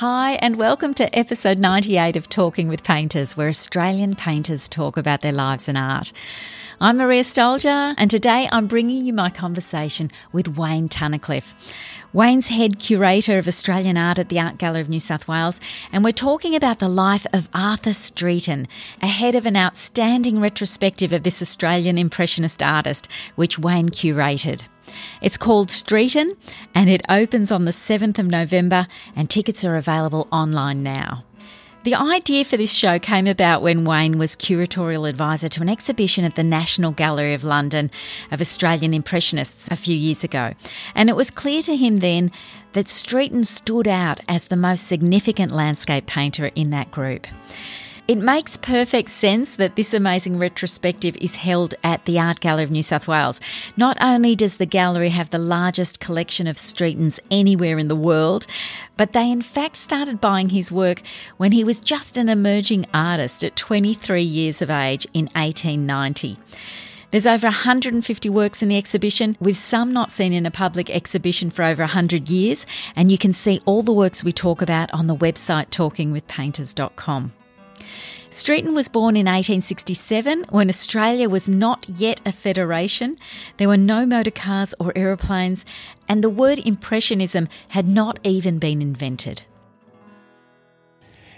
Hi, and welcome to episode 98 of Talking with Painters, where Australian painters talk about their lives and art. I'm Maria Stoljar, and today I'm bringing you my conversation with Wayne Tunnicliffe. Wayne's head curator of Australian art at the Art Gallery of New South Wales, and we're talking about the life of Arthur Streeton, ahead of an outstanding retrospective of this Australian Impressionist artist, which Wayne curated. It's called Streeton and it opens on the 7th of November, and tickets are available online now. The idea for this show came about when Wayne was curatorial advisor to an exhibition at the National Gallery of London of Australian Impressionists a few years ago. And it was clear to him then that Streeton stood out as the most significant landscape painter in that group. It makes perfect sense that this amazing retrospective is held at the Art Gallery of New South Wales. Not only does the gallery have the largest collection of Streetons anywhere in the world, but they in fact started buying his work when he was just an emerging artist at 23 years of age in 1890. There's over 150 works in the exhibition, with some not seen in a public exhibition for over 100 years, and you can see all the works we talk about on the website talkingwithpainters.com. Streeton was born in 1867 when Australia was not yet a federation. There were no motor cars or aeroplanes, and the word Impressionism had not even been invented.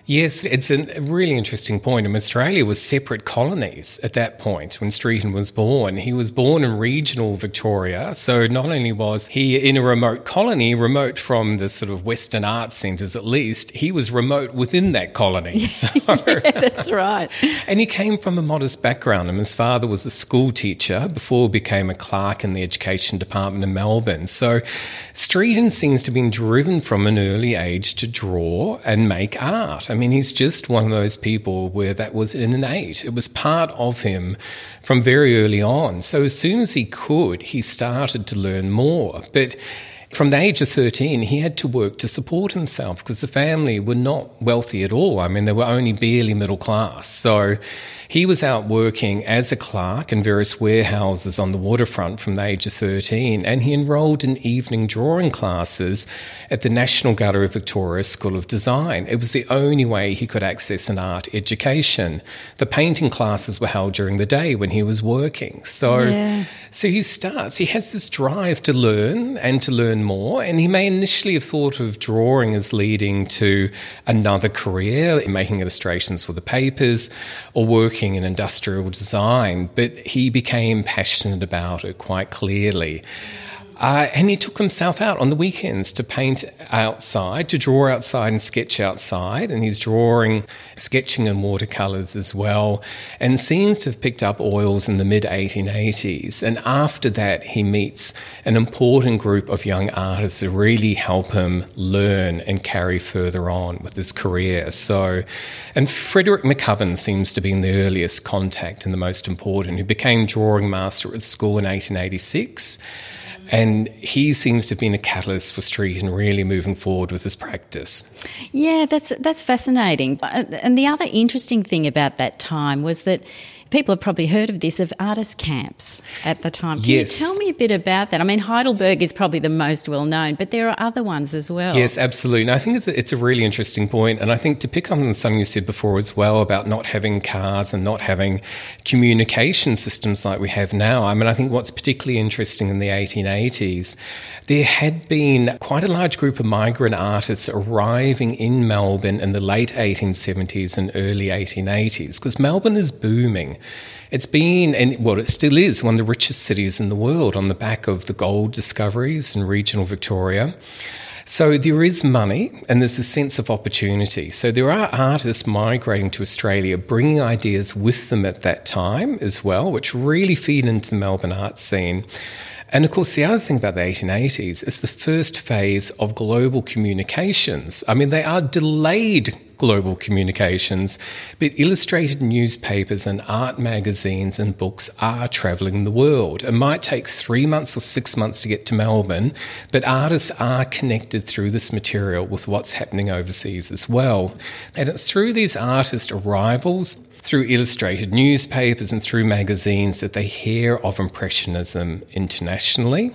Yes, it's a really interesting point. Mean, Australia was separate colonies at that point when Streeton was born. He was born in regional Victoria, so not only was he in a remote colony, remote from the sort of Western art centres at least, he was remote within that colony. So, yeah, that's right. and he came from a modest background. And his father was a school teacher before he became a clerk in the education department in Melbourne. So Streeton seems to have been driven from an early age to draw and make art. I mean, he's just one of those people where that was innate. It was part of him from very early on. So as soon as he could, he started to learn more. But from the age of 13, he had to work to support himself because the family were not wealthy at all. I mean, they were only barely middle class. So he was out working as a clerk in various warehouses on the waterfront from the age of 13, and he enrolled in evening drawing classes at the National Gallery of Victoria School of Design. It was the only way he could access an art education. The painting classes were held during the day when he was working. So, yeah. so he starts, he has this drive to learn and to learn more, and he may initially have thought of drawing as leading to another career, making illustrations for the papers or working in industrial design, but he became passionate about it quite clearly. Uh, and he took himself out on the weekends to paint outside, to draw outside and sketch outside. And he's drawing, sketching in watercolours as well, and seems to have picked up oils in the mid 1880s. And after that, he meets an important group of young artists that really help him learn and carry further on with his career. So, and Frederick McCubbin seems to be in the earliest contact and the most important, who became drawing master at the school in 1886. And he seems to have been a catalyst for Streeton really moving forward with his practice. Yeah, that's that's fascinating. And the other interesting thing about that time was that people have probably heard of this of artist camps at the time. Can yes. you tell me a bit about that? I mean, Heidelberg is probably the most well known, but there are other ones as well. Yes, absolutely. And I think it's a, it's a really interesting point. And I think to pick up on something you said before as well about not having cars and not having communication systems like we have now. I mean, I think what's particularly interesting in the 1880s, there had been quite a large group of migrant artists arriving in Melbourne in the late 1870s and early 1880s because Melbourne is booming. It's been, and well, it still is, one of the richest cities in the world on the back of the gold discoveries in regional Victoria. So there is money and there's a sense of opportunity. So there are artists migrating to Australia, bringing ideas with them at that time as well, which really feed into the Melbourne art scene. And of course, the other thing about the 1880s is the first phase of global communications. I mean, they are delayed global communications, but illustrated newspapers and art magazines and books are travelling the world. It might take three months or six months to get to Melbourne, but artists are connected through this material with what's happening overseas as well. And it's through these artist arrivals through illustrated newspapers and through magazines that they hear of Impressionism internationally.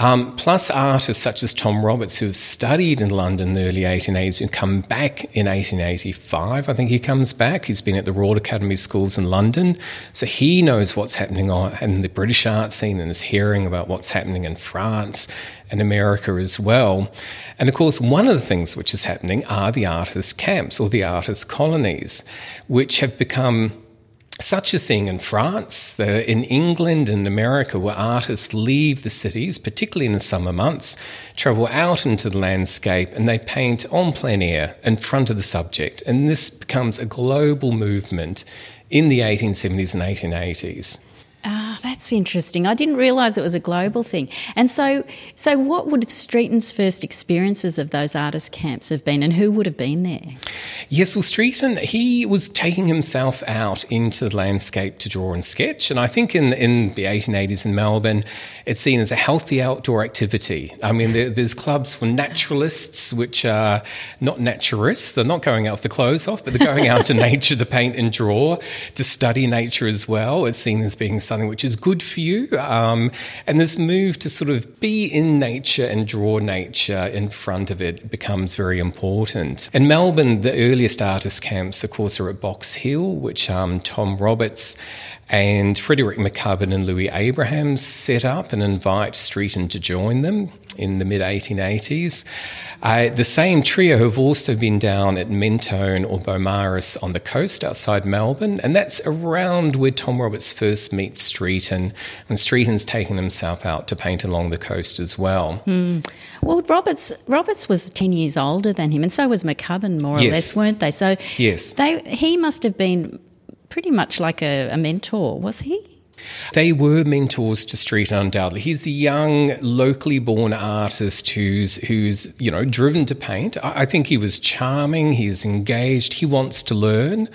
Um, plus artists such as Tom Roberts, who have studied in London in the early 1880s and come back in 1885. I think he comes back. He's been at the Royal Academy Schools in London, so he knows what's happening in the British art scene and is hearing about what's happening in France and America as well. And of course, one of the things which is happening are the artist camps or the artist colonies, which have become such a thing in France, in England and America, where artists leave the cities, particularly in the summer months, travel out into the landscape and they paint en plein air in front of the subject. And this becomes a global movement in the 1870s and 1880s. Ah, that's interesting. I didn't realise it was a global thing. And so, so what would Streeton's first experiences of those artist camps have been, and who would have been there? Yes, well, Streeton he was taking himself out into the landscape to draw and sketch, and I think in in the 1880s in Melbourne, it's seen as a healthy outdoor activity. I mean, there, there's clubs for naturalists, which are not naturists; they're not going out with the clothes off, but they're going out to nature to paint and draw, to study nature as well. It's seen as being something which is good for you. Um, and this move to sort of be in nature and draw nature in front of it becomes very important. In Melbourne, the earliest artist camps, of course, are at Box Hill, which um, Tom Roberts and Frederick McCubbin and Louis Abrahams set up and invite Streeton to join them in the mid 1880s. Uh, the same trio have also been down at Mentone or Beaumaris on the coast outside Melbourne, and that's around where Tom Roberts first meets Streeton, and Streeton's taken himself out to paint along the coast as well. Mm. Well, Roberts Roberts was ten years older than him, and so was McCubbin, more or less, weren't they? So yes, they he must have been pretty much like a, a mentor, was he? They were mentors to Streeton undoubtedly. He's a young, locally born artist who's who's you know driven to paint. I, I think he was charming. He's engaged. He wants to learn.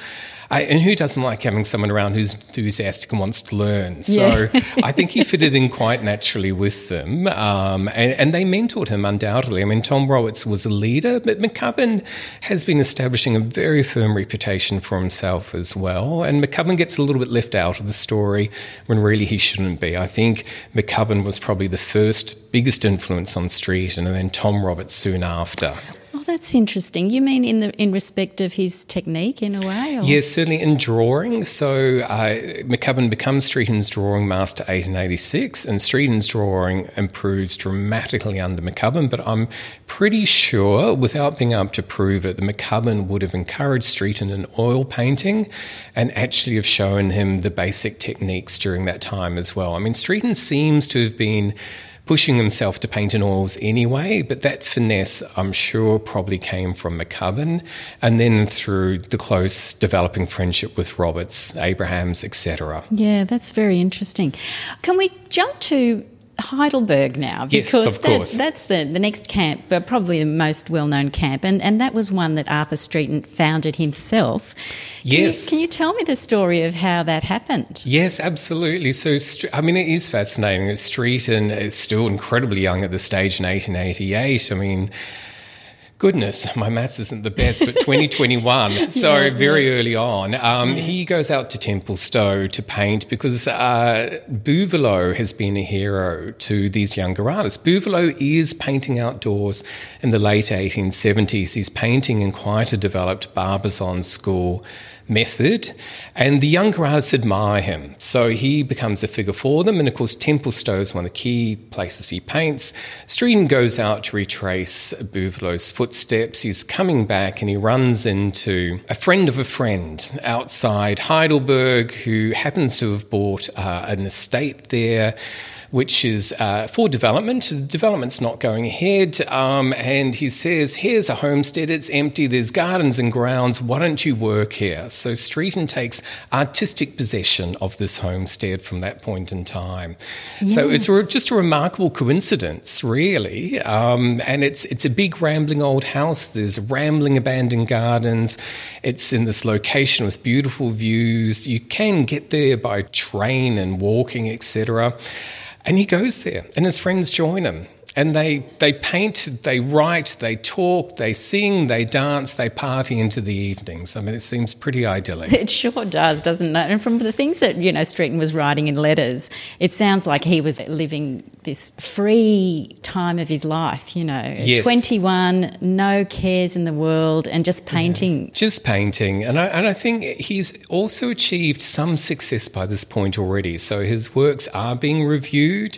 I, and who doesn't like having someone around who's enthusiastic and wants to learn? So yeah. I think he fitted in quite naturally with them. Um, and, and, they mentored him undoubtedly. I mean, Tom Roberts was a leader, but McCubbin has been establishing a very firm reputation for himself as well. And McCubbin gets a little bit left out of the story when really he shouldn't be. I think McCubbin was probably the first biggest influence on Streeton, and then Tom Roberts soon after. Oh, that's interesting. You mean in the in respect of his technique, in a way? Or? Yes, certainly in drawing. So uh, McCubbin becomes Streeton's drawing master 1886, and Streeton's drawing improves dramatically under McCubbin. But I'm pretty sure, without being able to prove it, that McCubbin would have encouraged Streeton in oil painting, and actually have shown him the basic techniques during that time as well. I mean, Streeton seems to have been pushing himself to paint in oils anyway, but that finesse, I'm sure, probably came from McCubbin and then through the close developing friendship with Roberts, Abrahams, etc. Yeah, that's very interesting. Can we jump to Heidelberg now because yes, that, that's the, the next camp, but probably the most well known camp, and, and that was one that Arthur Streeton founded himself. Yes. Can you, can you, tell me the story of how that happened? Yes, absolutely. So, I mean, it is fascinating. Streeton is still incredibly young at the stage in 1888. I mean, goodness, my maths isn't the best, but 2021, so yeah, very yeah. early on, um, yeah. he goes out to Templestowe to paint because uh, has been a hero to these younger artists. Buvelot is painting outdoors in the late 1870s. He's painting in quite a developed Barbizon school method, and the younger artists admire him. So he becomes a figure for them, and of course, Templestowe is one of the key places he paints. Streeton goes out to retrace Buvelot's footsteps. He's coming back and he runs into a friend of a friend outside Heidelberg who happens to have bought uh, an estate there which is uh, for development. The development's not going ahead. Um, and he says, Here's a homestead, it's empty, there's gardens and grounds, why don't you work here? So Streeton takes artistic possession of this homestead from that point in time. Yeah. So it's re- just a remarkable coincidence, really. Um, and it's, it's a big rambling old house, there's rambling abandoned gardens, it's in this location with beautiful views. You can get there by train and walking, etc. And he goes there, and his friends join him. And they they paint, they write, they talk, they sing, they dance, they party into the evenings. I mean, it seems pretty idyllic. It sure does, doesn't it? And from the things that you know Streeton was writing in letters, it sounds like he was living this free time of his life. You know, Yes. twenty one, no cares in the world, and just painting. Just painting, and I, and I think he's also achieved some success by this point already. So his works are being reviewed.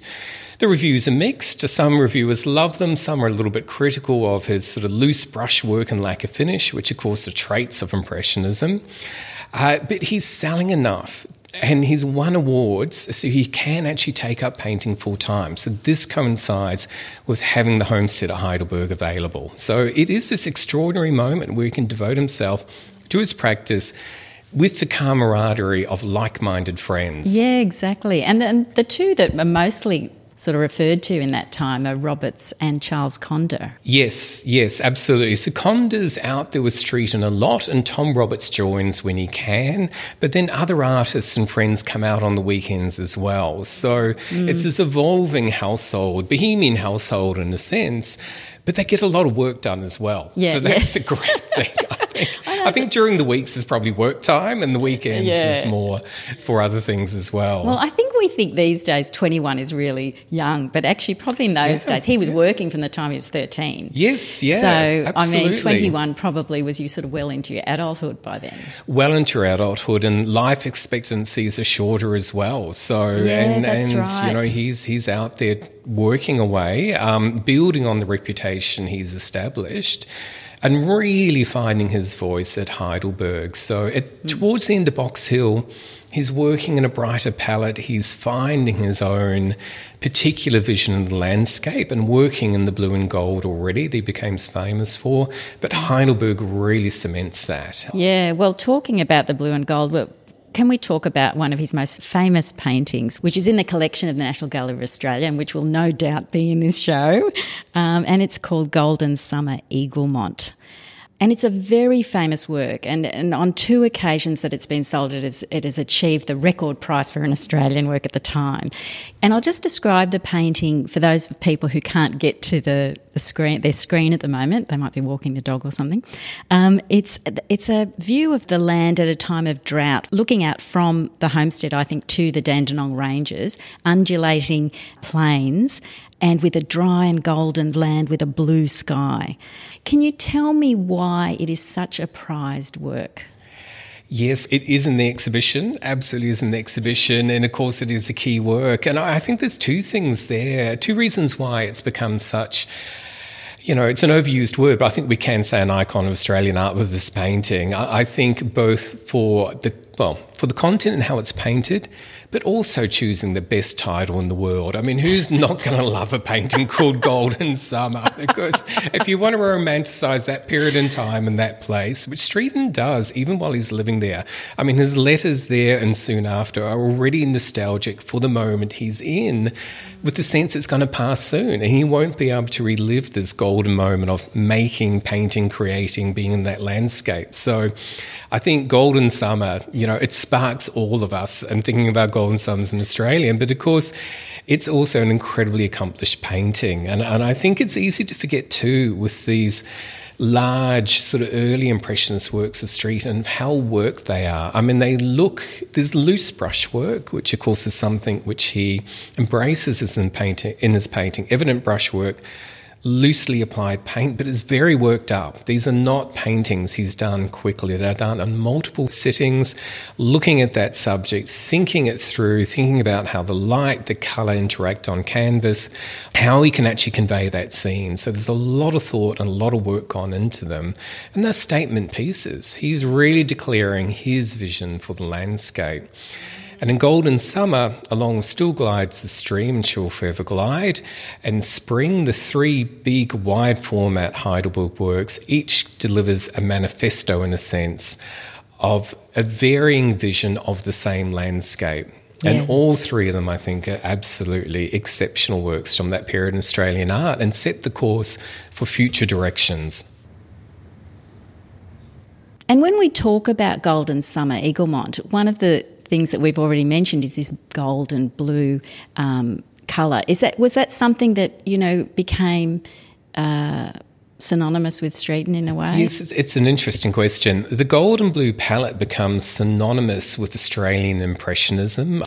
The reviews are mixed. Some reviewers love them, some are a little bit critical of his sort of loose brushwork and lack of finish, which of course are traits of Impressionism. Uh, but he's selling enough and he's won awards, so he can actually take up painting full time. So this coincides with having the homestead at Heidelberg available. So it is this extraordinary moment where he can devote himself to his practice with the camaraderie of like-minded friends. Yeah, exactly. And then the two that are mostly sort of referred to in that time are Roberts and Charles Conder. Yes, yes, absolutely. So Conder's out there with Streeton a lot, and Tom Roberts joins when he can. But then other artists and friends come out on the weekends as well. So hmm. it's this evolving household, bohemian household in a sense. But they get a lot of work done as well. Yeah, so that's yeah. the great thing. I think, during the weeks there's probably work time, and the weekends Yeah. was more for other things as well. Well, I think we think these days 21 is really young, but actually, probably in those Yeah, days, he was working from the time he was 13. yes, yeah, so, absolutely. I mean, 21 probably was you sort of well into your adulthood by then. well into your adulthood and life expectancies are shorter as well so Yeah, and that's and you know he's he's out there working away um, building on the reputation he's established and really finding his voice at Heidelberg so at, towards the end of Box Hill he's working in a brighter palette he's finding his own particular vision of the landscape and working in the blue and gold already that he became famous for but Heidelberg really cements that Yeah, well, talking about the blue and gold, well, can we talk about one of his most famous paintings, which is in the collection of the National Gallery of Australia and which will no doubt be in this show? Um, and it's called Golden Summer Eaglemont. And it's a very famous work, and, and on two occasions that it's been sold, it has, it has achieved the record price for an Australian work at the time. And I'll just describe the painting for those people who can't get to the, the screen, their screen at the moment. They might be walking the dog or something. Um, it's it's a view of the land at a time of drought, looking out from the homestead, I think, to the Dandenong Ranges, undulating plains, and with a dry and golden land with a blue sky. Can you tell me why it is such a prized work? Yes, it is in the exhibition. Absolutely is in the exhibition. And of course, it is a key work. And I think there's two things there, two reasons why it's become such. You know, it's an overused word, but I think we can say an icon of Australian art with this painting. I, I think both for the well, for the content and how it's painted, but also choosing the best title in the world. I mean, who's not going to love a painting called Golden Summer? Because if you want to romanticize that period in time and that place, which Streeton does, even while he's living there, I mean, his letters there and soon after are already nostalgic for the moment he's in, with the sense it's going to pass soon, and he won't be able to relive this golden moment of making, painting, creating, being in that landscape. So I think Golden Summer, you know, it sparks all of us and thinking about Golden Summers in Australia. But of course, it's also an incredibly accomplished painting. And, and I think it's easy to forget too with these large sort of early impressionist works of Streeton how worked they are i mean they look there's loose brush work which of course is something which he embraces in painting in his painting evident brushwork loosely applied paint, but it's very worked up. These are not paintings he's done quickly. They're done in multiple sittings, looking at that subject, thinking it through, thinking about how the light, the colour interact on canvas, how he can actually convey that scene. So there's a lot of thought and a lot of work gone into them. And they're statement pieces. He's really declaring his vision for the landscape. And in Golden Summer, along Still Glides the Stream and She'll Forever Glide, and Spring, the three big wide format Heidelberg works, each delivers a manifesto in a sense of a varying vision of the same landscape. Yeah. And all three of them, I think, are absolutely exceptional works from that period in Australian art and set the course for future directions. And when we talk about Golden Summer Eaglemont, one of the things that we've already mentioned is this gold and blue um, colour. Is that was that something that you know became uh, synonymous with Streeton in a way? Yes, it's, it's, an interesting question. The gold and blue palette becomes synonymous with Australian Impressionism.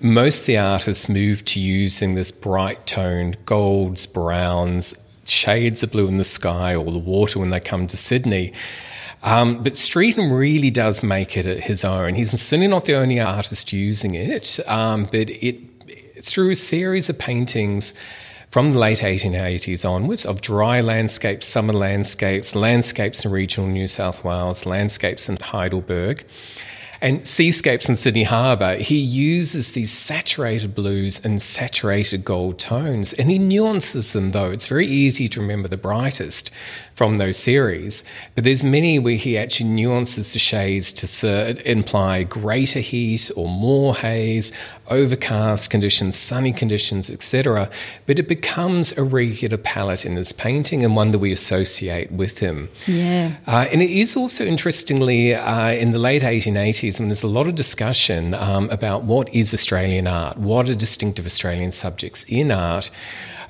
Most of the artists moved to using this bright toned golds, browns, shades of blue in the sky or the water when they come to Sydney. Um, but Streeton really does make it his own. He's certainly not the only artist using it, um, but it through a series of paintings from the late 1880s onwards of dry landscapes, summer landscapes, landscapes in regional New South Wales, landscapes in Heidelberg and seascapes in Sydney Harbour, he uses these saturated blues and saturated gold tones, and he nuances them though. It's very easy to remember the brightest from those series, but there's many where he actually nuances the shades to imply greater heat or more haze, overcast conditions, sunny conditions, etc. But it becomes a regular palette in his painting and one that we associate with him. Yeah. Uh, and it is also interestingly uh, in the late 1880s and there's a lot of discussion um, about what is Australian art, what are distinctive Australian subjects in art.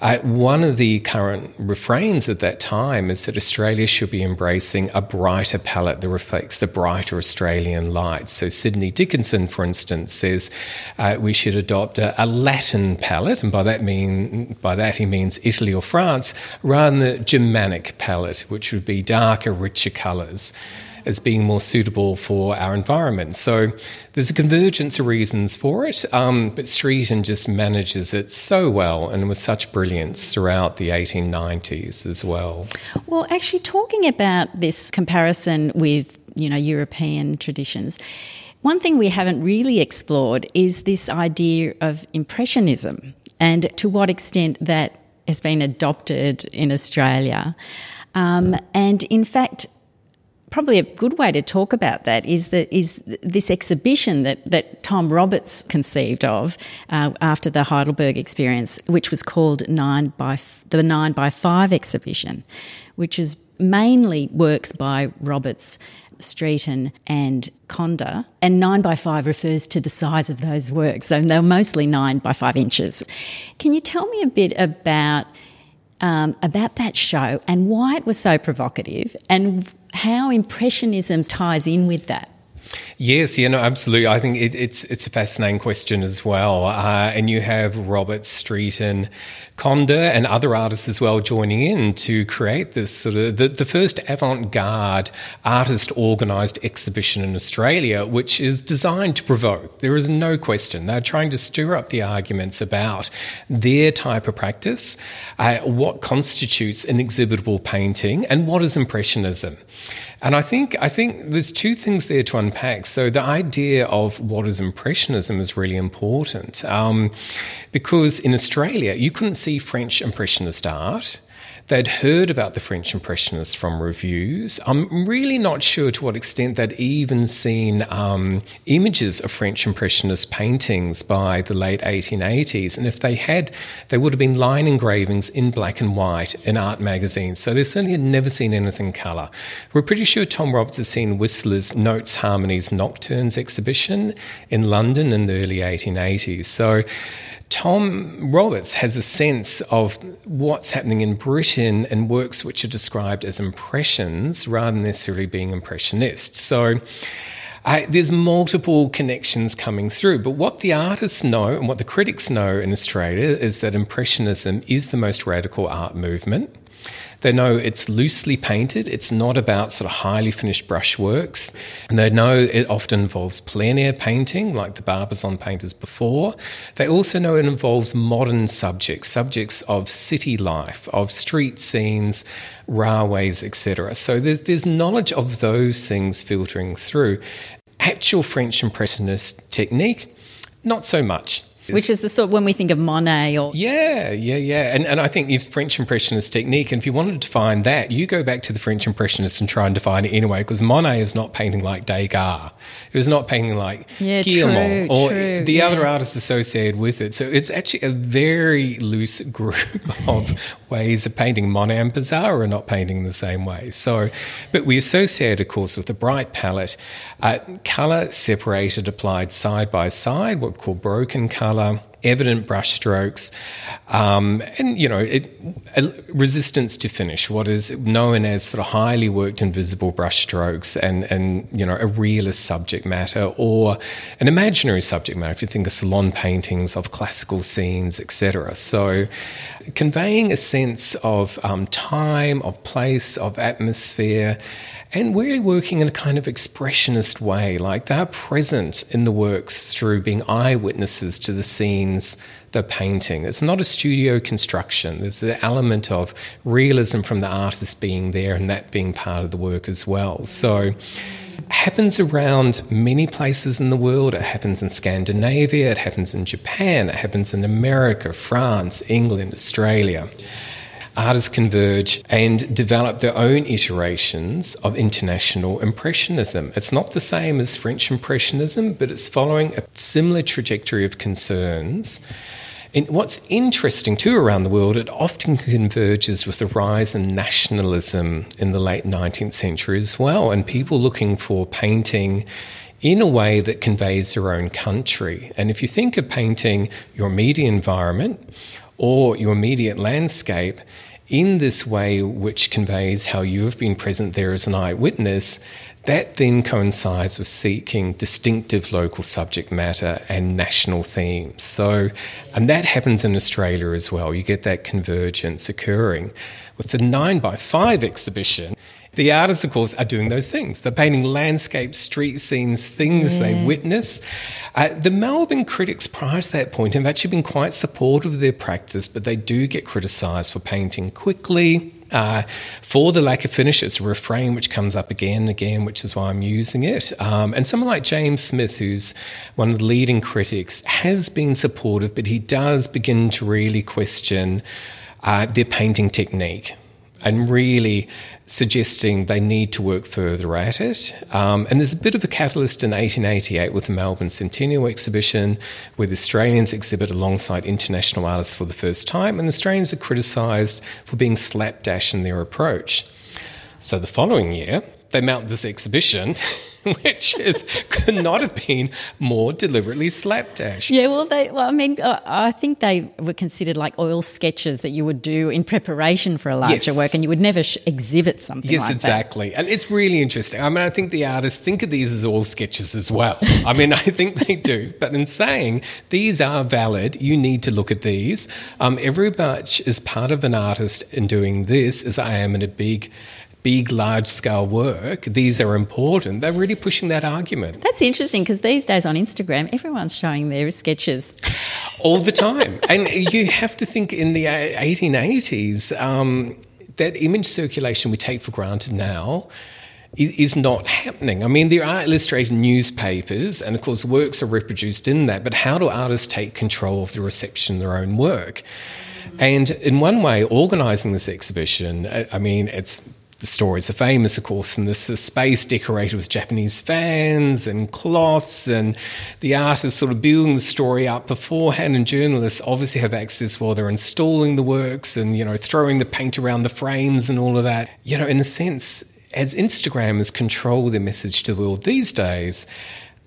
Uh, one of the current refrains at that time is that Australia should be embracing a brighter palette that reflects the brighter Australian light. So Sidney Dickinson, for instance, says uh, we should adopt a, a, Latin palette, and by that mean by that he means Italy or France, rather than the Germanic palette, which would be darker, richer colours as being more suitable for our environment. So there's a convergence of reasons for it, um, but Streeton just manages it so well and with such brilliance throughout the 1890s as well. Well, actually, talking about this comparison with you know European traditions. One thing we haven't really explored is this idea of impressionism and to what extent that has been adopted in Australia. Um, and in fact, probably a good way to talk about that is that is this exhibition that that Tom Roberts conceived of uh, after the Heidelberg experience, which was called Nine by the Nine by Five exhibition, which is mainly works by Roberts. Streeton and Conder, and 9 by 5 refers to the size of those works, so they're mostly 9 by 5 inches. Can you tell me a bit about um, about that show and why it was so provocative and how Impressionism ties in with that. Yes, yeah, no, absolutely. I think it, it's it's a fascinating question as well. Uh, and you have Robert Streeton Conder and other artists as well joining in to create this sort of the, the first avant-garde artist organised exhibition in Australia, which is designed to provoke. There is no question. They're trying to stir up the arguments about their type of practice, uh, what constitutes an exhibitable painting, and what is impressionism. And I think I think there's two things there to unpack. So the idea of what is impressionism is really important um, because in Australia you couldn't see French impressionist art They'd heard about the French Impressionists from reviews. I'm really not sure to what extent they'd even seen um, images of French Impressionist paintings by the late 1880s. And if they had, they would have been line engravings in black and white in art magazines. So they certainly had never seen anything colour. We're pretty sure Tom Roberts has seen Whistler's Notes, Harmonies, Nocturnes exhibition in London in the early 1880s. So Tom Roberts has a sense of what's happening in Britain and works which are described as impressions rather than necessarily being impressionists. So uh, there's multiple connections coming through. But what the artists know and what the critics know in Australia is that Impressionism is the most radical art movement. They know it's loosely painted, it's not about sort of highly finished brushworks. And they know it often involves plein air painting, like the Barbizon painters before. They also know it involves modern subjects, subjects of city life, of street scenes, railways, etc. So there's, there's knowledge of those things filtering through. Actual French Impressionist technique, not so much. Which is the sort when we think of Monet or yeah, yeah, yeah, and and I think if French Impressionist technique, and if you wanted to find that, you go back to the French Impressionists and try and define it anyway, because Monet is not painting like Degas, it was not painting like yeah, Guillaumin or true, the yeah. other artists associated with it. So it's actually a very loose group of ways of painting. Monet and Pissarro are not painting the same way. So, but we associate, of course, with a bright palette, uh, color separated, applied side by side, what we call broken color evident brushstrokes, um, and you know, it, resistance to finish, what is known as sort of highly worked invisible brushstrokes, and and you know, a realist subject matter or an imaginary subject matter. If you think of salon paintings of classical scenes, etc. So, conveying a sense of um, time, of place, of atmosphere and really working in a kind of expressionist way, like they're present in the works through being eyewitnesses to the scenes they're painting. It's not a studio construction. There's the element of realism from the artist being there and that being part of the work as well. So it happens around many places in the world. It happens in Scandinavia, it happens in Japan, it happens in America, France, England, Australia artists converge and develop their own iterations of international Impressionism. It's not the same as French Impressionism, but it's following a similar trajectory of concerns. And what's interesting too around the world, it often converges with the rise in nationalism in the late 19th century as well, and people looking for painting in a way that conveys their own country. And if you think of painting your media environment or your immediate landscape, in this way, which conveys how you have been present there as an eyewitness, that then coincides with seeking distinctive local subject matter and national themes. So, and that happens in Australia as well. You get that convergence occurring. With the 9 by 5 exhibition, the artists, of course, are doing those things. They're painting landscapes, street scenes, things yeah. they witness. Uh, the Melbourne critics prior to that point have actually been quite supportive of their practice, but they do get criticised for painting quickly, uh, for the lack of finish, it's a refrain which comes up again and again, which is why I'm using it. Um, and someone like James Smith, who's one of the leading critics, has been supportive, but he does begin to really question uh, their painting technique and really suggesting they need to work further at it. Um, and there's a bit of a catalyst in 1888 with the Melbourne Centennial Exhibition, where the Australians exhibit alongside international artists for the first time, and Australians are criticised for being slapdash in their approach. So the following year, they mount this exhibition, which is could not have been more deliberately slapdash. Yeah, well, they, well, I mean, uh, I think they were considered like oil sketches that you would do in preparation for a larger yes. work, and you would never sh- exhibit something. Yes, like exactly, and it's really interesting. I mean, I think the artists think of these as oil sketches as well. I mean, I think they do, but in saying these are valid, you need to look at these. Um, every much as part of an artist in doing this as I am in a big big, large scale work, these are important. They're really pushing that argument. That's interesting because these days on Instagram, everyone's showing their sketches all the time. and you have to think in the 1880s, um, that image circulation we take for granted now is, not happening. I mean, there are illustrated newspapers, and of course, works are reproduced in that, but how do artists take control of the reception of their own work? And in one way, organising this exhibition, I mean, it's the stories are famous, of course, and this, space decorated with Japanese fans and cloths, and the artists sort of building the story up beforehand, and journalists obviously have access while they're installing the works and, you know, throwing the paint around the frames and all of that. You know, in a sense, as Instagram has controlled their message to the world these days,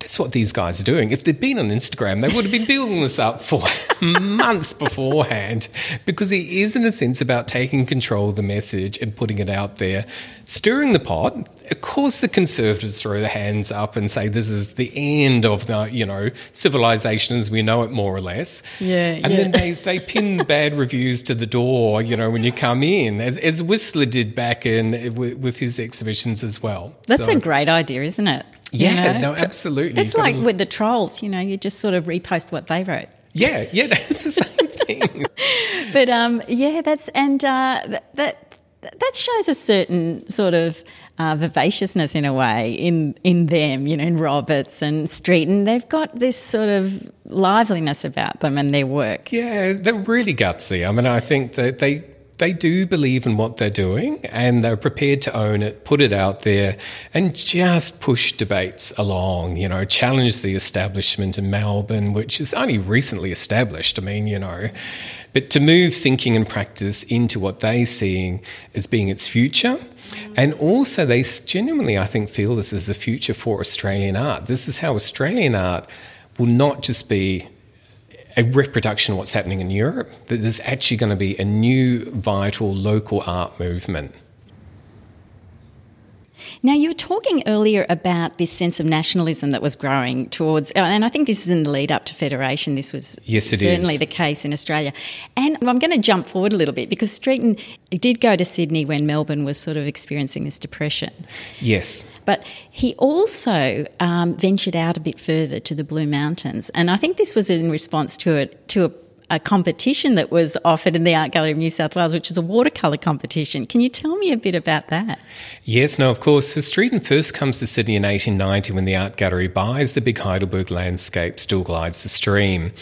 that's what these guys are doing. If they'd been on Instagram, they would have been building this up for months beforehand because it is, in a sense, about taking control of the message and putting it out there, stirring the pot. Of course, the conservatives throw their hands up and say this is the end of the, you know, civilization as we know it, more or less. Yeah. And yeah. then they, they pin bad reviews to the door, you know, when you come in, as, as Whistler did back in with, with his exhibitions as well. That's so, a great idea, isn't it? Yeah, know? no, absolutely. It's like with the trolls, you know, you just sort of repost what they wrote. Yeah, yeah, that's the same thing. but um, yeah, that's and uh, that that shows a certain sort of uh, vivaciousness in a way in in them, you know, in Roberts and Streeton. They've got this sort of liveliness about them and their work. Yeah, they're really gutsy. I mean, I think that they they do believe in what they're doing and they're prepared to own it, put it out there, and just push debates along, you know, challenge the establishment in Melbourne, which is only recently established. I mean, you know, but to move thinking and practice into what they're seeing as being its future. And also, they genuinely, I think, feel this is the future for Australian art. This is how Australian art will not just be a reproduction of what's happening in Europe, that there's actually going to be a new, vital local art movement. Now, you were talking earlier about this sense of nationalism that was growing towards, uh, and I think this is in the lead up to federation. This was yes, certainly is. the case in Australia. And I'm going to jump forward a little bit because Streeton did go to Sydney when Melbourne was sort of experiencing this depression. Yes. But he also um, ventured out a bit further to the Blue Mountains. And I think this was in response to a, to a a competition that was offered in the Art Gallery of New South Wales, which is a watercolour competition. Can you tell me a bit about that? Yes, no, of course. So Streeton first comes to Sydney in 1890 when the Art Gallery buys the big Heidelberg landscape, Still Glides the Stream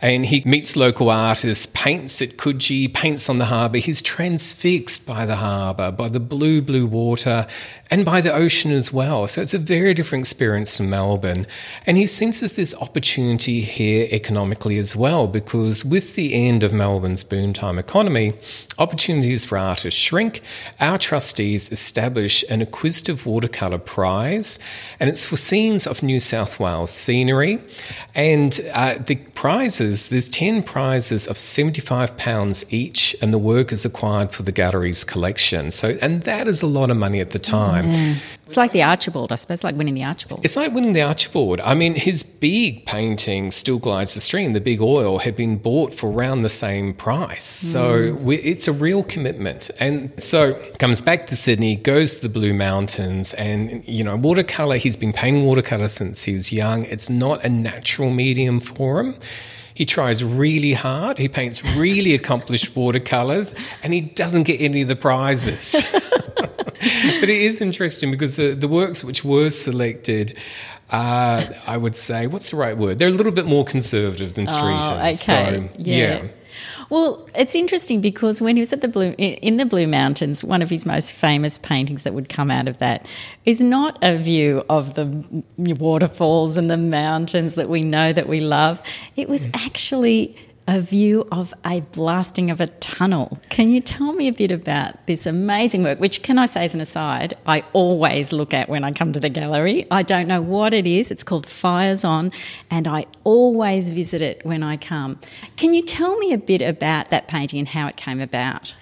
and he meets local artists, paints at Coogee, paints on the harbour. He's transfixed by the harbour, by the blue, blue water, and by the ocean as well. So it's a very different experience from Melbourne. And he senses this opportunity here economically as well, because with the end of Melbourne's boom time economy, opportunities for artists shrink. Our trustees establish an acquisitive watercolour prize, and it's for scenes of New South Wales scenery. And uh, the prizes prizes. There's 10 prizes of £75 each, and the work is acquired for the gallery's collection. So, and that is a lot of money at the time. Mm. It's like the Archibald, I suppose, like winning the Archibald. It's like winning the Archibald. I mean, his big painting, Still Glides the Stream, the big oil, had been bought for around the same price. So mm. we, it's a real commitment. And so comes back to Sydney, goes to the Blue Mountains, and, you know, watercolour, he's been painting watercolour since he's young. It's not a natural medium for him. He tries really hard. He paints really accomplished watercolors, and he doesn't get any of the prizes. but it is interesting because the, the works which were selected uh, I would say, what's the right word? They're a little bit more conservative than Streeton. Oh, okay. So, yeah. yeah. Well, it's interesting because when he was at the Blue in the Blue Mountains, one of his most famous paintings that would come out of that is not a view of the waterfalls and the mountains that we know that we love. It was mm. actually a view of a blasting of a tunnel. Can you tell me a bit about this amazing work, which, can I say as an aside, I always look at when I come to the gallery? I don't know what it is. It's called Fires On, and I always visit it when I come. Can you tell me a bit about that painting and how it came about?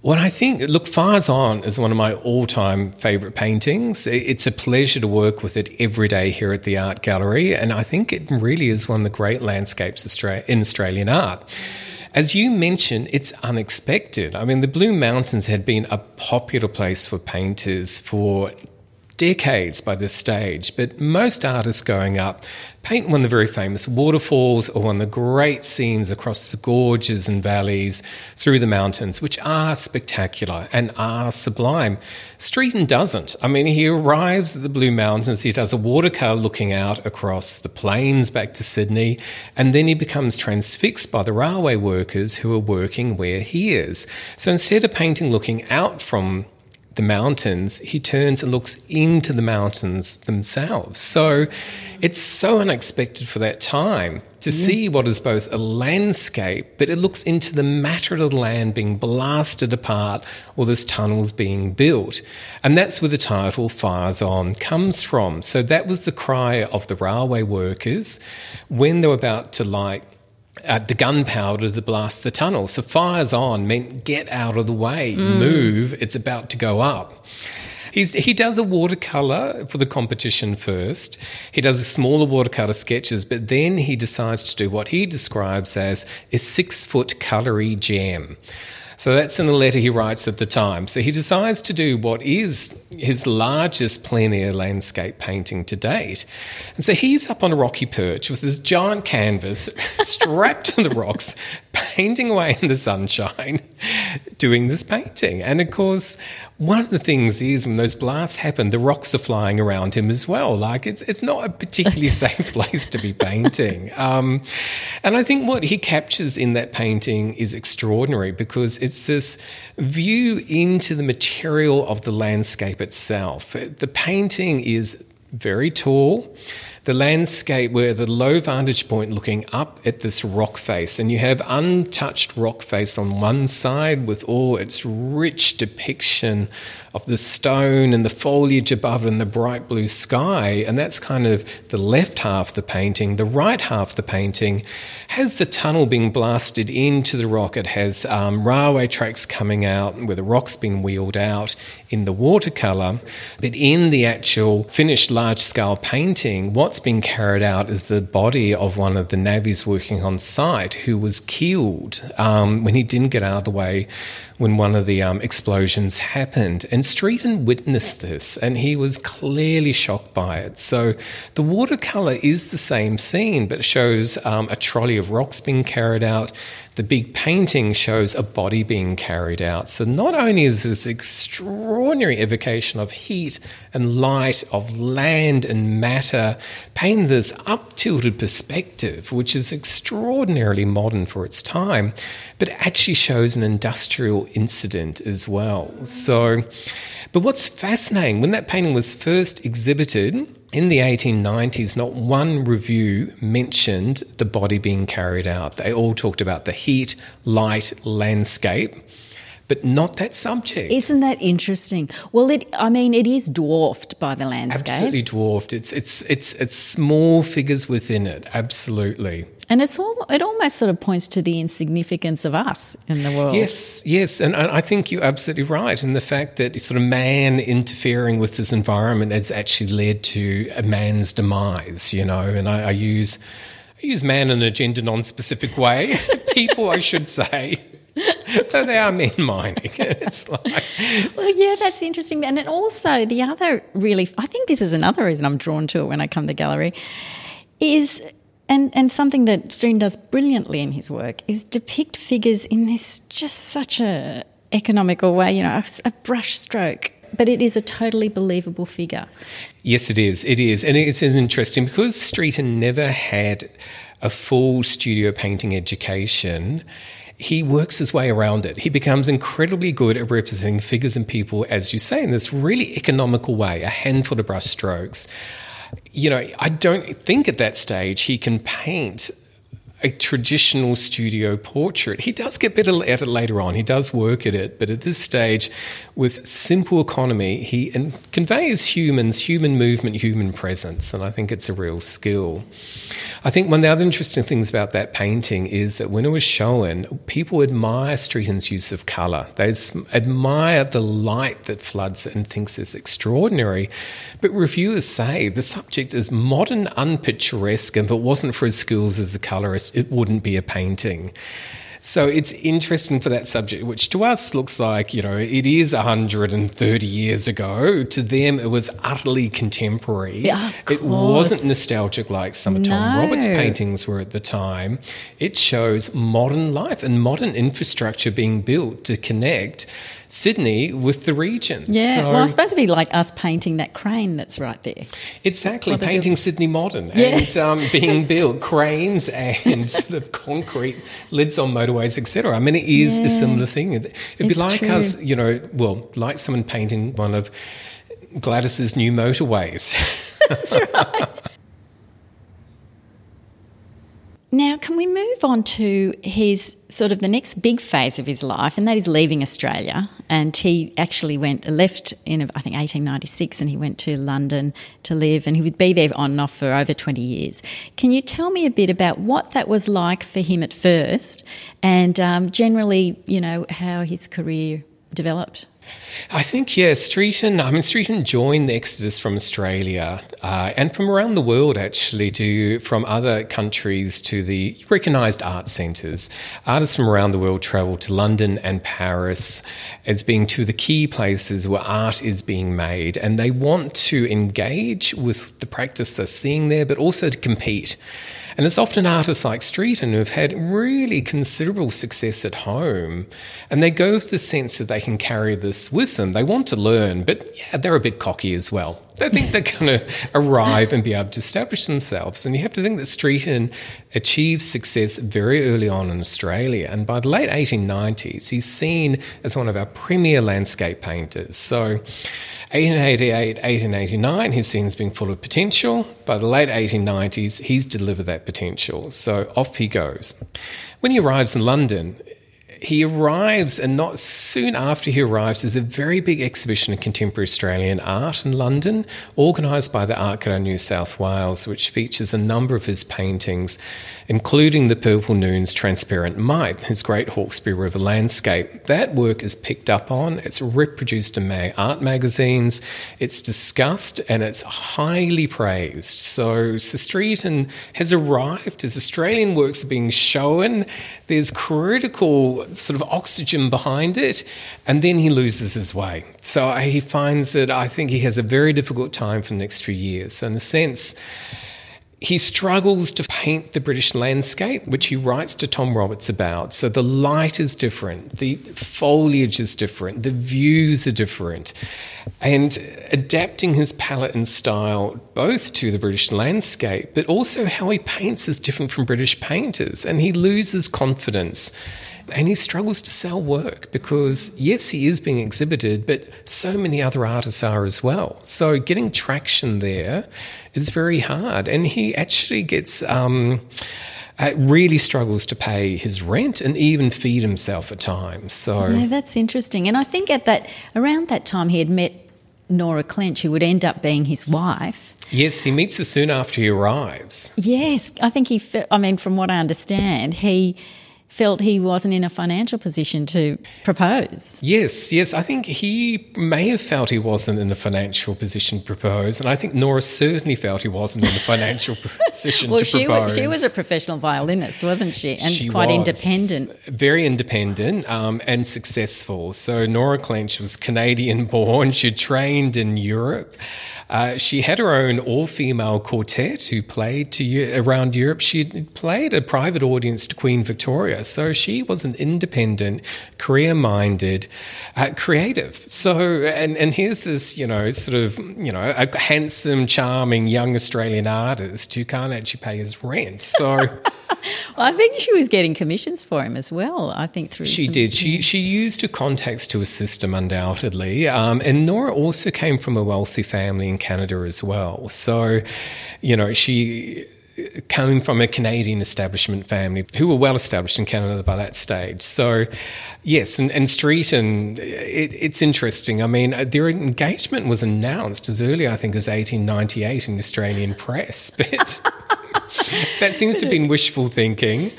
Well, I think, look, Fires On is one of my all time favourite paintings. It's a pleasure to work with it every day here at the Art Gallery, and I think it really is one of the great landscapes in Australian art. As you mentioned, it's unexpected. I mean, the Blue Mountains had been a popular place for painters for decades by this stage, but most artists going up paint one of the very famous waterfalls or one of the great scenes across the gorges and valleys through the mountains, which are spectacular and are sublime. Streeton doesn't. I mean, he arrives at the Blue Mountains, he does a watercolour looking out across the plains back to Sydney, and then he becomes transfixed by the railway workers who are working where he is. So instead of painting looking out from the mountains, he turns and looks into the mountains themselves. So it's so unexpected for that time to yeah. see what is both a landscape, but it looks into the matter of the land being blasted apart or there's tunnels being built. And that's where the title Fires On comes from. So that was the cry of the railway workers when they were about to light uh, the gunpowder to blast the tunnel. So fires on meant get out of the way, mm. move, it's about to go up. He's, he does a watercolor for the competition first. He does a smaller watercolor sketches, but then he decides to do what he describes as a six foot colory jam. So that's in the letter he writes at the time. So he decides to do what is his largest plein air landscape painting to date. And so he's up on a rocky perch with this giant canvas strapped to the rocks, painting away in the sunshine, doing this painting. And of course, one of the things is when those blasts happen, the rocks are flying around him as well. Like it's it's not a particularly safe place to be painting. Um, and I think what he captures in that painting is extraordinary because it's this view into the material of the landscape itself. The painting is very tall. The landscape where the low vantage point looking up at this rock face, and you have untouched rock face on one side with all its rich depiction of the stone and the foliage above it and the bright blue sky. And that's kind of the left half of the painting. The right half of the painting has the tunnel being blasted into the rock. It has um, railway tracks coming out where the rock's been wheeled out in the watercolour. But in the actual finished large scale painting, what's being carried out is the body of one of the navvies working on site who was killed um, when he didn't get out of the way when one of the um, explosions happened. And Streeton witnessed this and he was clearly shocked by it. So the watercolour is the same scene, but shows um, a trolley of rocks being carried out. The big painting shows a body being carried out. So not only is this extraordinary evocation of heat and light, of land and matter, paint this up tilted perspective, which is extraordinarily modern for its time, but actually shows an industrial incident as well. So, but what's fascinating, when that painting was first exhibited, in the 1890s, not one review mentioned the body being carried out. They all talked about the heat, light, landscape, but not that subject. Isn't that interesting? Well, it, I mean, it is dwarfed by the landscape. Absolutely dwarfed. It's, it's, it's, it's small figures within it. Absolutely. And it's all, it almost sort of points to the insignificance of us in the world. Yes, yes. And I think you're absolutely right in the fact that sort of man interfering with this environment has actually led to a man's demise, you know. And I, I use, I use man in a gender non specific way. People, I should say. Though they are men mining. It's like. Well, yeah, that's interesting. And then also, the other really, I think this is another reason I'm drawn to it when I come to gallery, is and and something that Streeton does brilliantly in his work is depict figures in this just such a economical way, you know, a, a brush stroke. But it is a totally believable figure. Yes, it is. It is. And it's interesting because Streeton never had a full studio painting education he works his way around it. He becomes incredibly good at representing figures and people, as you say, in this really economical way, a handful of brush strokes you know, I don't think at that stage he can paint a traditional studio portrait. He does get better at it later on. He does work at it, but at this stage, with simple economy, he conveys humans, human movement, human presence, and I think it's a real skill. I think one of the other interesting things about that painting is that when it was shown, people admire Streeton's use of colour. They admire the light that floods and thinks it's extraordinary. But reviewers say the subject is modern, unpicturesque, and if it wasn't for his skills as a it wouldn't be a painting. So it's interesting for that subject, which to us looks like, you know, it is 130 years ago. To them, it was utterly contemporary. Yeah, it wasn't nostalgic like some of Tom No. Roberts' paintings were at the time. It shows modern life and modern infrastructure being built to connect Sydney with the regions. Yeah, So- well, it's supposed to be like us painting that crane that's right there. Exactly, painting built- Sydney modern Yeah. and um, being built, cranes and sort of concrete lids on motorways, etc. I mean, it is Yeah. a similar thing. It'd be It's like true. us, you know, well, like someone painting one of Gladys's new motorways. Now, can we move on to his sort of the next big phase of his life, and that is leaving Australia. And he actually went left in I think 1896, and he went to London to live, and he would be there on and off for over 20 years. Can you tell me a bit about what that was like for him at first, and um, generally, you know, how his career developed? I think, yeah, Streeton, I mean, Streeton joined the Exodus from Australia uh, and from around the world, actually, to from other countries to the recognised art centres. Artists from around the world travel to London and Paris as being two of the key places where art is being made. And they want to engage with the practice they're seeing there, but also to compete. And it's often artists like Streeton who have had really considerable success at home. And they go with the sense that they can carry this with them. They want to learn, but yeah, they're a bit cocky as well. They think they're going to arrive and be able to establish themselves. And you have to think that Streeton achieved success very early on in Australia. And by the late 1890s, he's seen as one of our premier landscape painters. So 1888, 1889, he's seen as being full of potential. By the late 1890s, he's delivered that potential. So off he goes. When he arrives in London, he arrives, and not soon after he arrives, there's a very big exhibition of contemporary Australian art in London, organised by the Art Gallery New South Wales, which features a number of his paintings, including the Purple Noon's Transparent Might, his great Hawkesbury River landscape. That work is picked up on, it's reproduced in May art magazines, it's discussed, and it's highly praised. So, Sir Streeton has arrived, his Australian works are being shown, there's critical sort of oxygen behind it, and then he loses his way. So he finds that I think he has a very difficult time for the next few years. So, in a sense, he struggles to paint the British landscape, which he writes to Tom Roberts about. So the light is different, the foliage is different, the views are different. And adapting his palette and style both to the British landscape, but also how he paints is different from British painters. And he loses confidence and he struggles to sell work because, yes, he is being exhibited, but so many other artists are as well. So getting traction there is very hard. And he actually gets. Um, uh, really struggles to pay his rent and even feed himself at times. So yeah, that's interesting. And I think at that around that time he had met Nora Clench, who would end up being his wife. Yes, he meets her soon after he arrives. Yes, I think he. I mean, from what I understand, he felt he wasn't in a financial position to propose. Yes, yes. I think he may have felt he wasn't in a financial position to propose. And I think Nora certainly felt he wasn't in a financial position well, to she propose. Was, she was a professional violinist, wasn't she? And she quite was. independent. Very independent um, and successful. So Nora Clench was Canadian born. She trained in Europe. Uh, she had her own all-female quartet who played to around Europe. She played a private audience to Queen Victoria, so she was an independent, career-minded, uh, creative. So, and and here's this, you know, sort of, you know, a handsome, charming young Australian artist who can't actually pay his rent. So. well, I think she was getting commissions for him as well. I think through she some, did. She she used her contacts to assist him undoubtedly. Um, and Nora also came from a wealthy family in Canada as well. So, you know, she coming from a Canadian establishment family who were well established in Canada by that stage. So, yes, and, and Streeton uh, it, it's interesting. I mean, uh, their engagement was announced as early, I think, as 1898 in the Australian press, but. that seems to have been wishful thinking.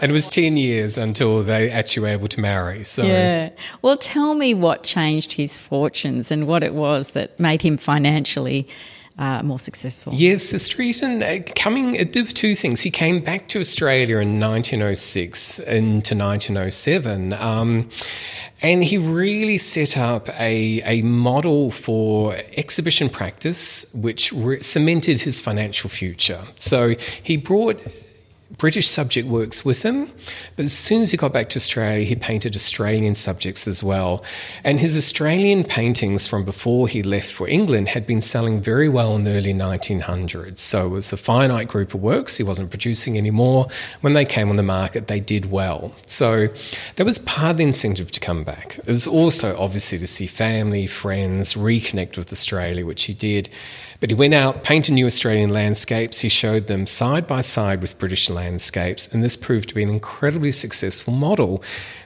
And it was 10 years until they actually were able to marry. So Yeah. Well, tell me what changed his fortunes and what it was that made him financially uh, more successful. Yes, Streeton uh, coming it did two things. He came back to Australia in 1906 into 1907. Um, and he really set up a, a model for exhibition practice, which re- cemented his financial future. So he brought British subject works with him, but as soon as he got back to Australia, he painted Australian subjects as well. And his Australian paintings from before he left for England had been selling very well in the early 1900s. So it was a finite group of works. He wasn't producing anymore. When they came on the market, they did well. So that was part of the incentive to come back. It was also obviously to see family, friends, reconnect with Australia, which he did. But he went out, painted new Australian landscapes. He showed them side by side with British landscapes, and this proved to be an incredibly successful model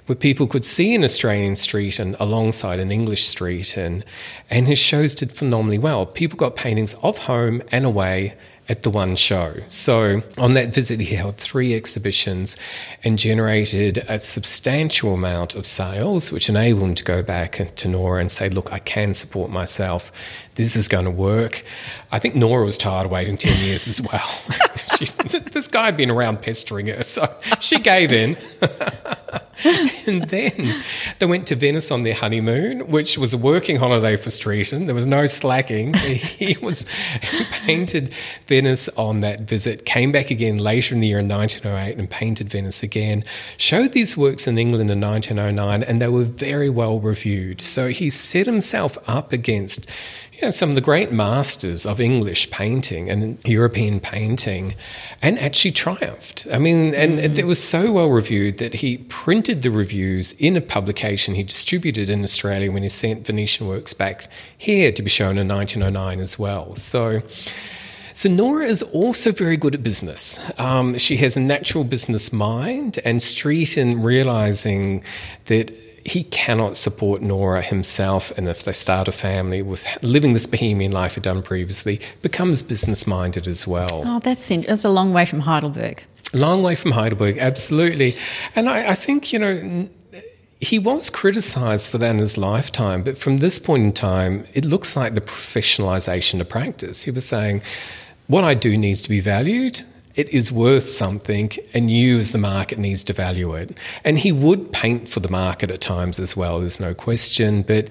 where people could see an Australian street and alongside an English street, and and his shows did phenomenally well. People got paintings of home and away at the one show. So on that visit, he held three exhibitions and generated a substantial amount of sales, which enabled him to go back to Nora and say, "Look, I can support myself. This is going to work." I think Nora was tired of waiting ten years as well. she, this guy had been around pestering her, so she gave in. and then they went to Venice on their honeymoon, which was a working holiday for Streeton. There was no slacking. So he was painted Venice on that visit, came back again later in the year in 1908 and painted Venice again, showed these works in England in 1909, and they were very well reviewed. So he set himself up against you know, some of the great masters of English painting and European painting and actually triumphed. I mean, and mm. it was so well reviewed that he printed the reviews in a publication he distributed in Australia when he sent Venetian works back here to be shown in 1909 as well. So, so Nora is also very good at business. Um, she has a natural business mind, and Streeton realizing that he cannot support Nora himself, and if they start a family with living this bohemian life he'd done previously, becomes business minded as well. Oh, that's in, that's a long way from Heidelberg. Long way from Heidelberg, absolutely. And I, I think you know he was criticised for that in his lifetime, but from this point in time, it looks like the professionalisation of practice. He was saying, "What I do needs to be valued." It is worth something and you as the market needs to value it. And he would paint for the market at times as well, there's no question. But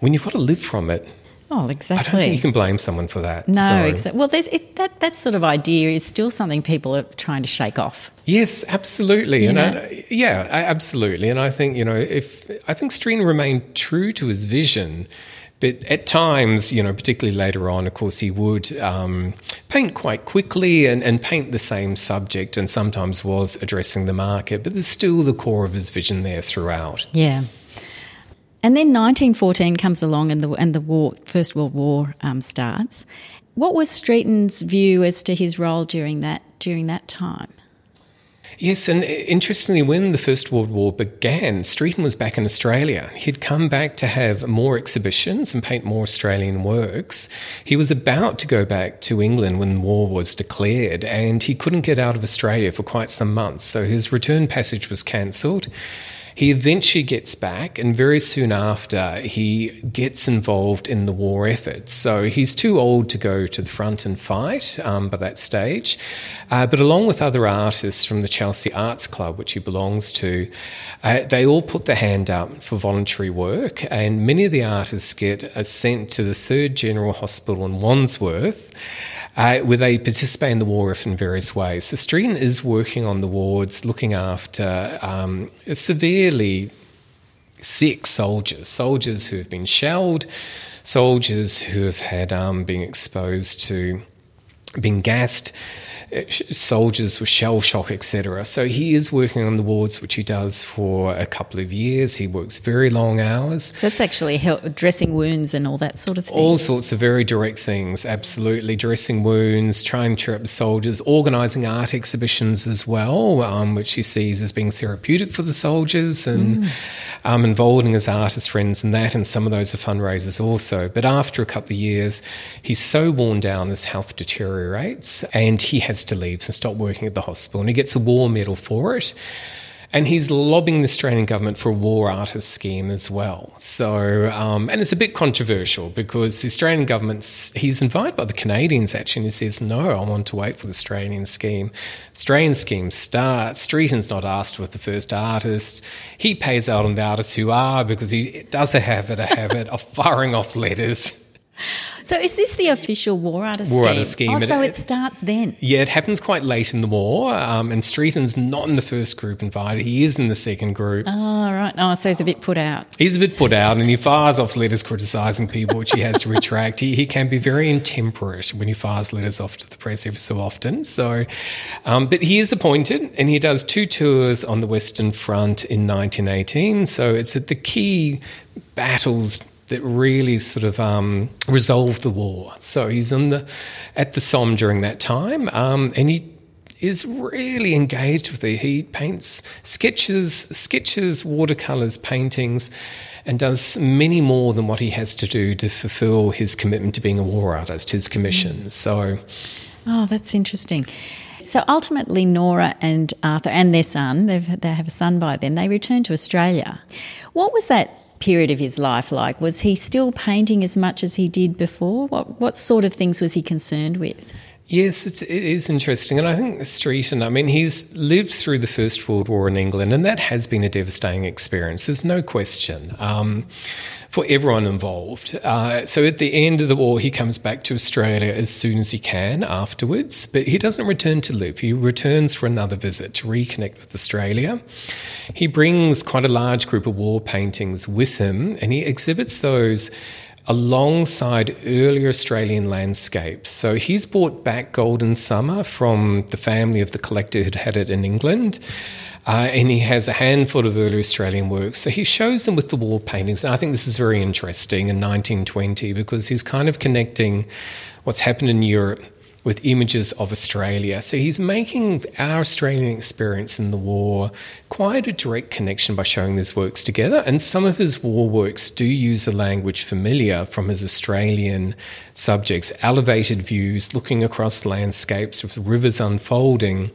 when you've got to live from it, Oh, exactly. I don't think you can blame someone for that. No, so. exactly. Well, it, that that sort of idea is still something people are trying to shake off. Yes, absolutely, you and I, yeah, absolutely. And I think you know, if I think Streeton remained true to his vision, but at times, you know, particularly later on, of course, he would um, paint quite quickly and, and paint the same subject and sometimes was addressing the market, but there's still the core of his vision there throughout. Yeah. And then 1914 comes along and the, and the war, First World War um, starts. What was Streeton's view as to his role during that, during that time? Yes, and interestingly, when the First World War began, Streeton was back in Australia. He'd come back to have more exhibitions and paint more Australian works. He was about to go back to England when war was declared, and he couldn't get out of Australia for quite some months, so his return passage was cancelled. He eventually gets back, and very soon after, he gets involved in the war effort. So he's too old to go to the front and fight um, by that stage. Uh, but along with other artists from the Chelsea Arts Club, which he belongs to, uh, they all put their hand up for voluntary work, and many of the artists get sent to the Third General Hospital in Wandsworth uh, where they participate in the war effort in various ways. So Streeton is working on the wards, looking after um, severely sick soldiers, soldiers who have been shelled, soldiers who have had um, been exposed to being gassed, uh, soldiers with shell shock, etc. So he is working on the wards, which he does for a couple of years. He works very long hours. So it's actually help, dressing wounds and all that sort of thing. All sorts of very direct things, absolutely. Dressing wounds, trying to cheer up the soldiers, organising art exhibitions as well, um, which he sees as being therapeutic for the soldiers, and mm. um, involving his artist friends in that. And some of those are fundraisers also. But after a couple of years, he's so worn down, his health deteriorates, and he has to leave and stop working at the hospital. And he gets a war medal for it. And he's lobbying the Australian government for a war artist scheme as well. So, um, and it's a bit controversial because the Australian government's, he's invited by the Canadians actually, and he says, no, I want to wait for the Australian scheme. Australian scheme starts. Streeton's not asked with the first artist. He pays out on the artists who are because he does a habit, a habit of firing off letters so is this the official war artist war scheme? Artist scheme. Oh, so it, it, starts then. Yeah, it happens quite late in the war, um, and Streeton's not in the first group invited. He is in the second group. Oh, right. Oh, so he's a bit put out. He's a bit put out, and he fires off letters criticising people, which he has to retract. He, he can be very intemperate when he fires letters off to the press every so often. So, um, but he is appointed, and he does two tours on the Western Front in 1918. So it's at the key battles that really sort of um, resolved the war. So he's in the at the Somme during that time, um, and he is really engaged with it. He paints sketches, sketches, watercolors, paintings, and does many more than what he has to do to fulfill his commitment to being a war artist, his commission. Mm. So, oh, that's interesting. So ultimately, Nora and Arthur and their son, they have a son by then, they return to Australia. What was that period of his life like? Was he still painting as much as he did before? What what sort of things was he concerned with? Yes, it's, it is interesting. And I think Streeton, I mean, he's lived through the First World War in England, and that has been a devastating experience. There's no question. Um, for everyone involved. Uh, so at the end of the war, he comes back to Australia as soon as he can afterwards, but he doesn't return to live. He returns for another visit to reconnect with Australia. He brings quite a large group of war paintings with him, and he exhibits those alongside earlier Australian landscapes. So he's brought back Golden Summer from the family of the collector who'd had it in England. Uh, and he has a handful of early Australian works. So he shows them with the wall paintings. And I think this is very interesting in 1920 because he's kind of connecting what's happened in Europe with images of Australia. So he's making our Australian experience in the war quite a direct connection by showing these works together. And some of his war works do use a language familiar from his Australian subjects, elevated views, looking across landscapes with rivers unfolding.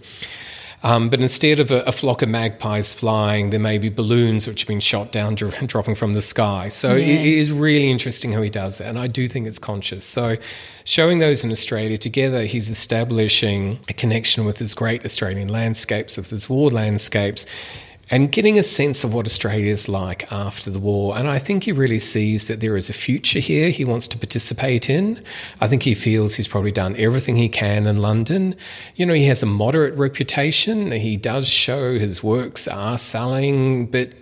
Um, but instead of a, a, flock of magpies flying, there may be balloons which have been shot down, dropping from the sky. So yeah. it, it is really interesting how he does that. And I do think it's conscious. So showing those in Australia together, he's establishing a connection with his great Australian landscapes, with his war landscapes and getting a sense of what Australia is like after the war. And I think he really sees that there is a future here he wants to participate in. I think he feels he's probably done everything he can in London. You know, he has a moderate reputation. He does show his works are selling, but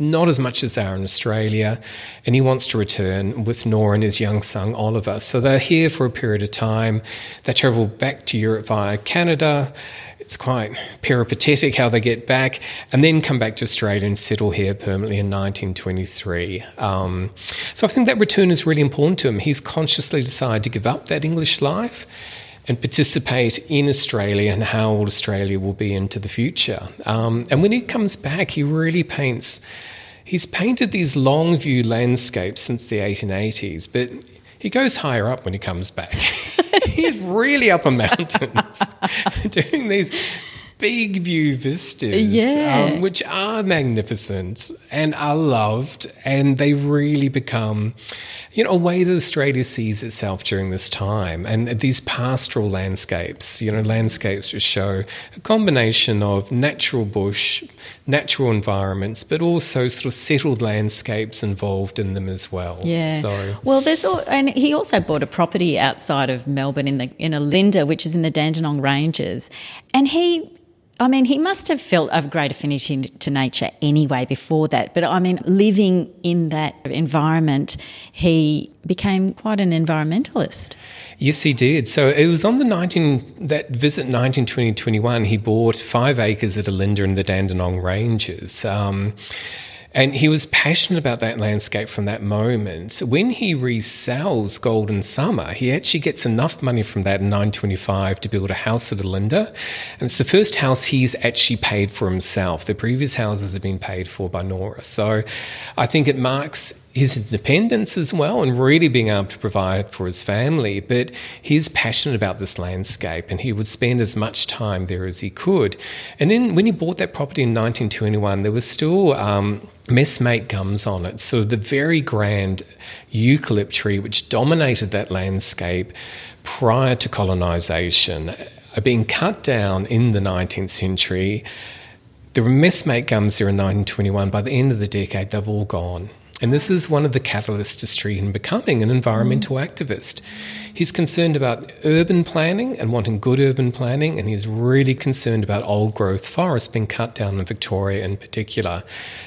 not as much as they are in Australia, and he wants to return with Nora and his young son Oliver. So they're here for a period of time. They travel back to Europe via Canada. It's quite peripatetic how they get back, and then come back to Australia and settle here permanently in 1923. Um, so I think that return is really important to him. He's consciously decided to give up that English life and participate in Australia and how old Australia will be into the future. Um, and when he comes back, he really paints. He's painted these long view landscapes since the 1880s, but he goes higher up when he comes back. He's really up on mountains doing these big view vistas, yeah. um, which are magnificent and are loved, and they really become, you know, a way that Australia sees itself during this time. And these pastoral landscapes, you know, landscapes which show a combination of natural bush, natural environments, but also sort of settled landscapes involved in them as well. Yeah. So well, there's all, and he also bought a property outside of Melbourne in the in Olinda, which is in the Dandenong Ranges, and he I mean, he must have felt a great affinity to nature anyway before that. But I mean, living in that environment, he became quite an environmentalist. Yes, he did. So it was on the 19, that visit 1920-21, he bought five acres at Olinda in the Dandenong Ranges. Um, and he was passionate about that landscape from that moment. When he resells Golden Summer, he actually gets enough money from that in 925 to build a house at Olinda. And it's the first house he's actually paid for himself. The previous houses have been paid for by Nora. So I think it marks his independence as well and really being able to provide for his family. But he's passionate about this landscape and he would spend as much time there as he could. And then when he bought that property in 1921, there was still um, messmate gums on it. So the very grand eucalypt tree which dominated that landscape prior to colonisation are uh, being cut down in the 19th century. There were messmate gums there in 1921. By the end of the decade, they've all gone. And this is one of the catalysts to Streeton becoming an environmental mm. activist. He's concerned about urban planning and wanting good urban planning, and he's really concerned about old growth forests being cut down in Victoria in particular.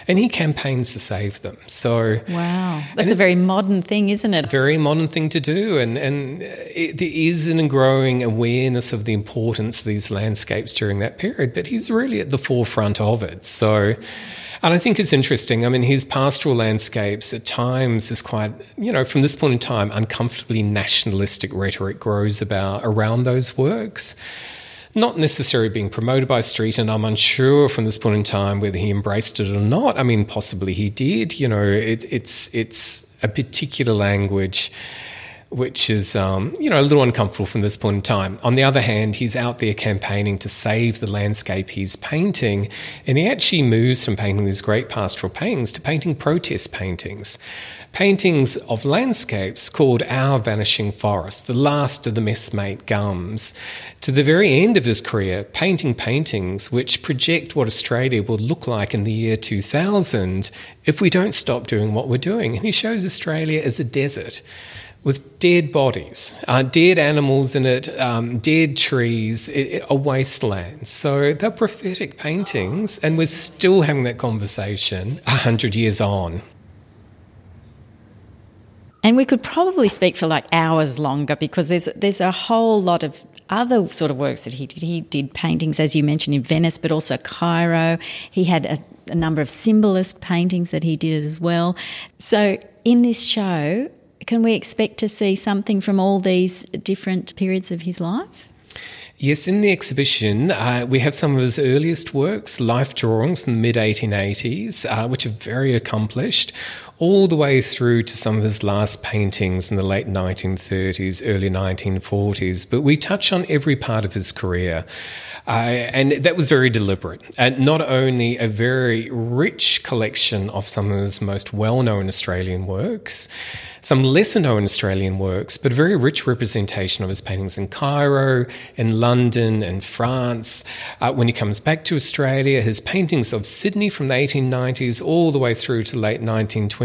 And he campaigns to save them. So Wow. That's a very modern thing, isn't it? Very modern thing to do. And and it, there is an growing awareness of the importance of these landscapes during that period, but he's really at the forefront of it. So and I think it's interesting. I mean, his pastoral landscapes at times is quite, you know, from this point in time, uncomfortably nationalistic rhetoric grows about around those works. Not necessarily being promoted by Street, and I'm unsure from this point in time whether he embraced it or not. I mean, possibly he did. You know, it, it's it's a particular language which is, um, you know, a little uncomfortable from this point in time. On the other hand, he's out there campaigning to save the landscape he's painting, and he actually moves from painting these great pastoral paintings to painting protest paintings. Paintings of landscapes called Our Vanishing Forest, the last of the messmate gums, to the very end of his career, painting paintings which project what Australia will look like in the year 2000 if we don't stop doing what we're doing. And he shows Australia as a desert with dead bodies, uh, dead animals in it, um, dead trees, it, a wasteland. So they're prophetic paintings, and we're still having that conversation a hundred years on. And we could probably speak for like hours longer because there's there's a whole lot of other sort of works that he did. He did paintings, as you mentioned, in Venice, but also Cairo. He had a, a number of symbolist paintings that he did as well. So in this show, can we expect to see something from all these different periods of his life? Yes, in the exhibition, uh, we have some of his earliest works, life drawings in the mid 1880s, uh, which are very accomplished, all the way through to some of his last paintings in the late 1930s, early 1940s. But we touch on every part of his career. Uh, and that was very deliberate. And not only a very rich collection of some of his most well known Australian works, some lesser known Australian works, but a very rich representation of his paintings in Cairo, in London, in France. Uh, when he comes back to Australia, his paintings of Sydney from the 1890s all the way through to late 1920s,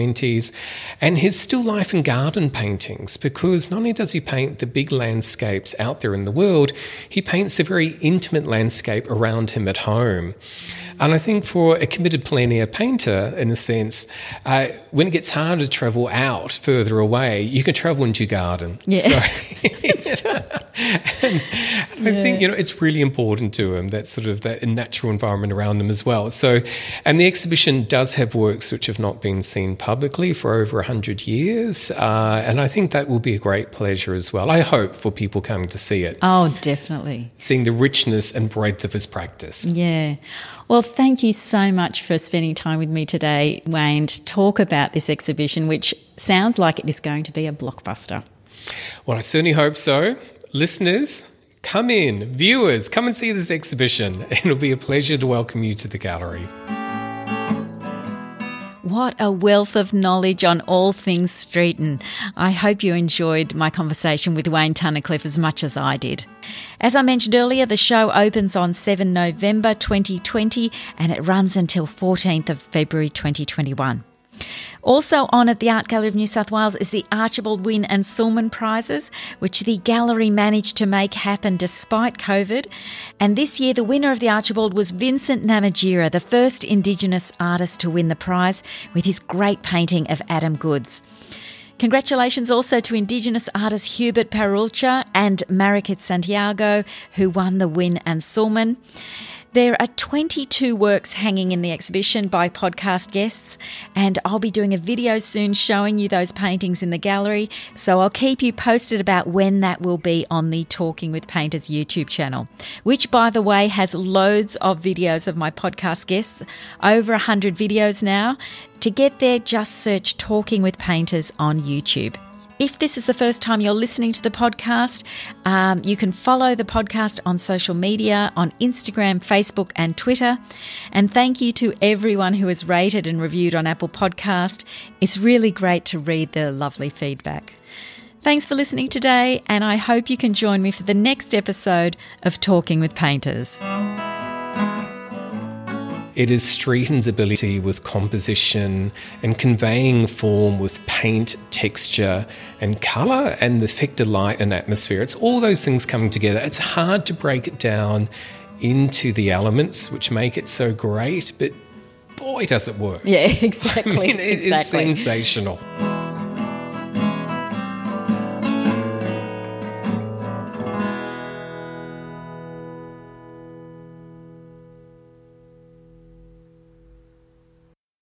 and his still life and garden paintings, because not only does he paint the big landscapes out there in the world, he paints the very intimate landscape around him at home. And I think for a committed plein air painter, in a sense, uh, when it gets harder to travel out further away, you can travel into your garden. Yeah. So, and, and yeah. I think, you know, it's really important to him, that sort of that natural environment around them as well. So, and the exhibition does have works which have not been seen publicly for over 100 years. Uh, and I think that will be a great pleasure as well. I hope for people coming to see it. Oh, definitely. Seeing the richness and breadth of his practice. Yeah. Well, thank you so much for spending time with me today, Wayne, to talk about this exhibition, which sounds like it is going to be a blockbuster. Well, I certainly hope so. Listeners, come in. Viewers, come and see this exhibition. It'll be a pleasure to welcome you to the gallery. What a wealth of knowledge on all things Streeton. I hope you enjoyed my conversation with Wayne Tunnicliffe as much as I did. As I mentioned earlier, the show opens on 7 November 2020 and it runs until 14th of February 2021. Also on at the Art Gallery of New South Wales is the Archibald Wynne and Sulman Prizes, which the gallery managed to make happen despite COVID. And this year, the winner of the Archibald was Vincent Namatjira, the first Indigenous artist to win the prize with his great painting of Adam Goodes. Congratulations also to Indigenous artist Hubert Pareroultja and Marikit Santiago, who won the Wynne and Sulman. There are 22 works hanging in the exhibition by podcast guests, and I'll be doing a video soon showing you those paintings in the gallery. So I'll keep you posted about when that will be on the Talking with Painters YouTube channel, which, by the way, has loads of videos of my podcast guests, over 100 videos now. To get there, just search Talking with Painters on YouTube. If this is the first time you're listening to the podcast, um, you can follow the podcast on social media on Instagram, Facebook, and Twitter. And thank you to everyone who has rated and reviewed on Apple Podcast. It's really great to read the lovely feedback. Thanks for listening today, and I hope you can join me for the next episode of Talking with Painters. It is Streeton's ability with composition and conveying form with paint, texture, and colour and the effect of light and atmosphere. It's all those things coming together. It's hard to break it down into the elements which make it so great, but boy, does it work. Yeah, exactly. I mean, it exactly. is sensational.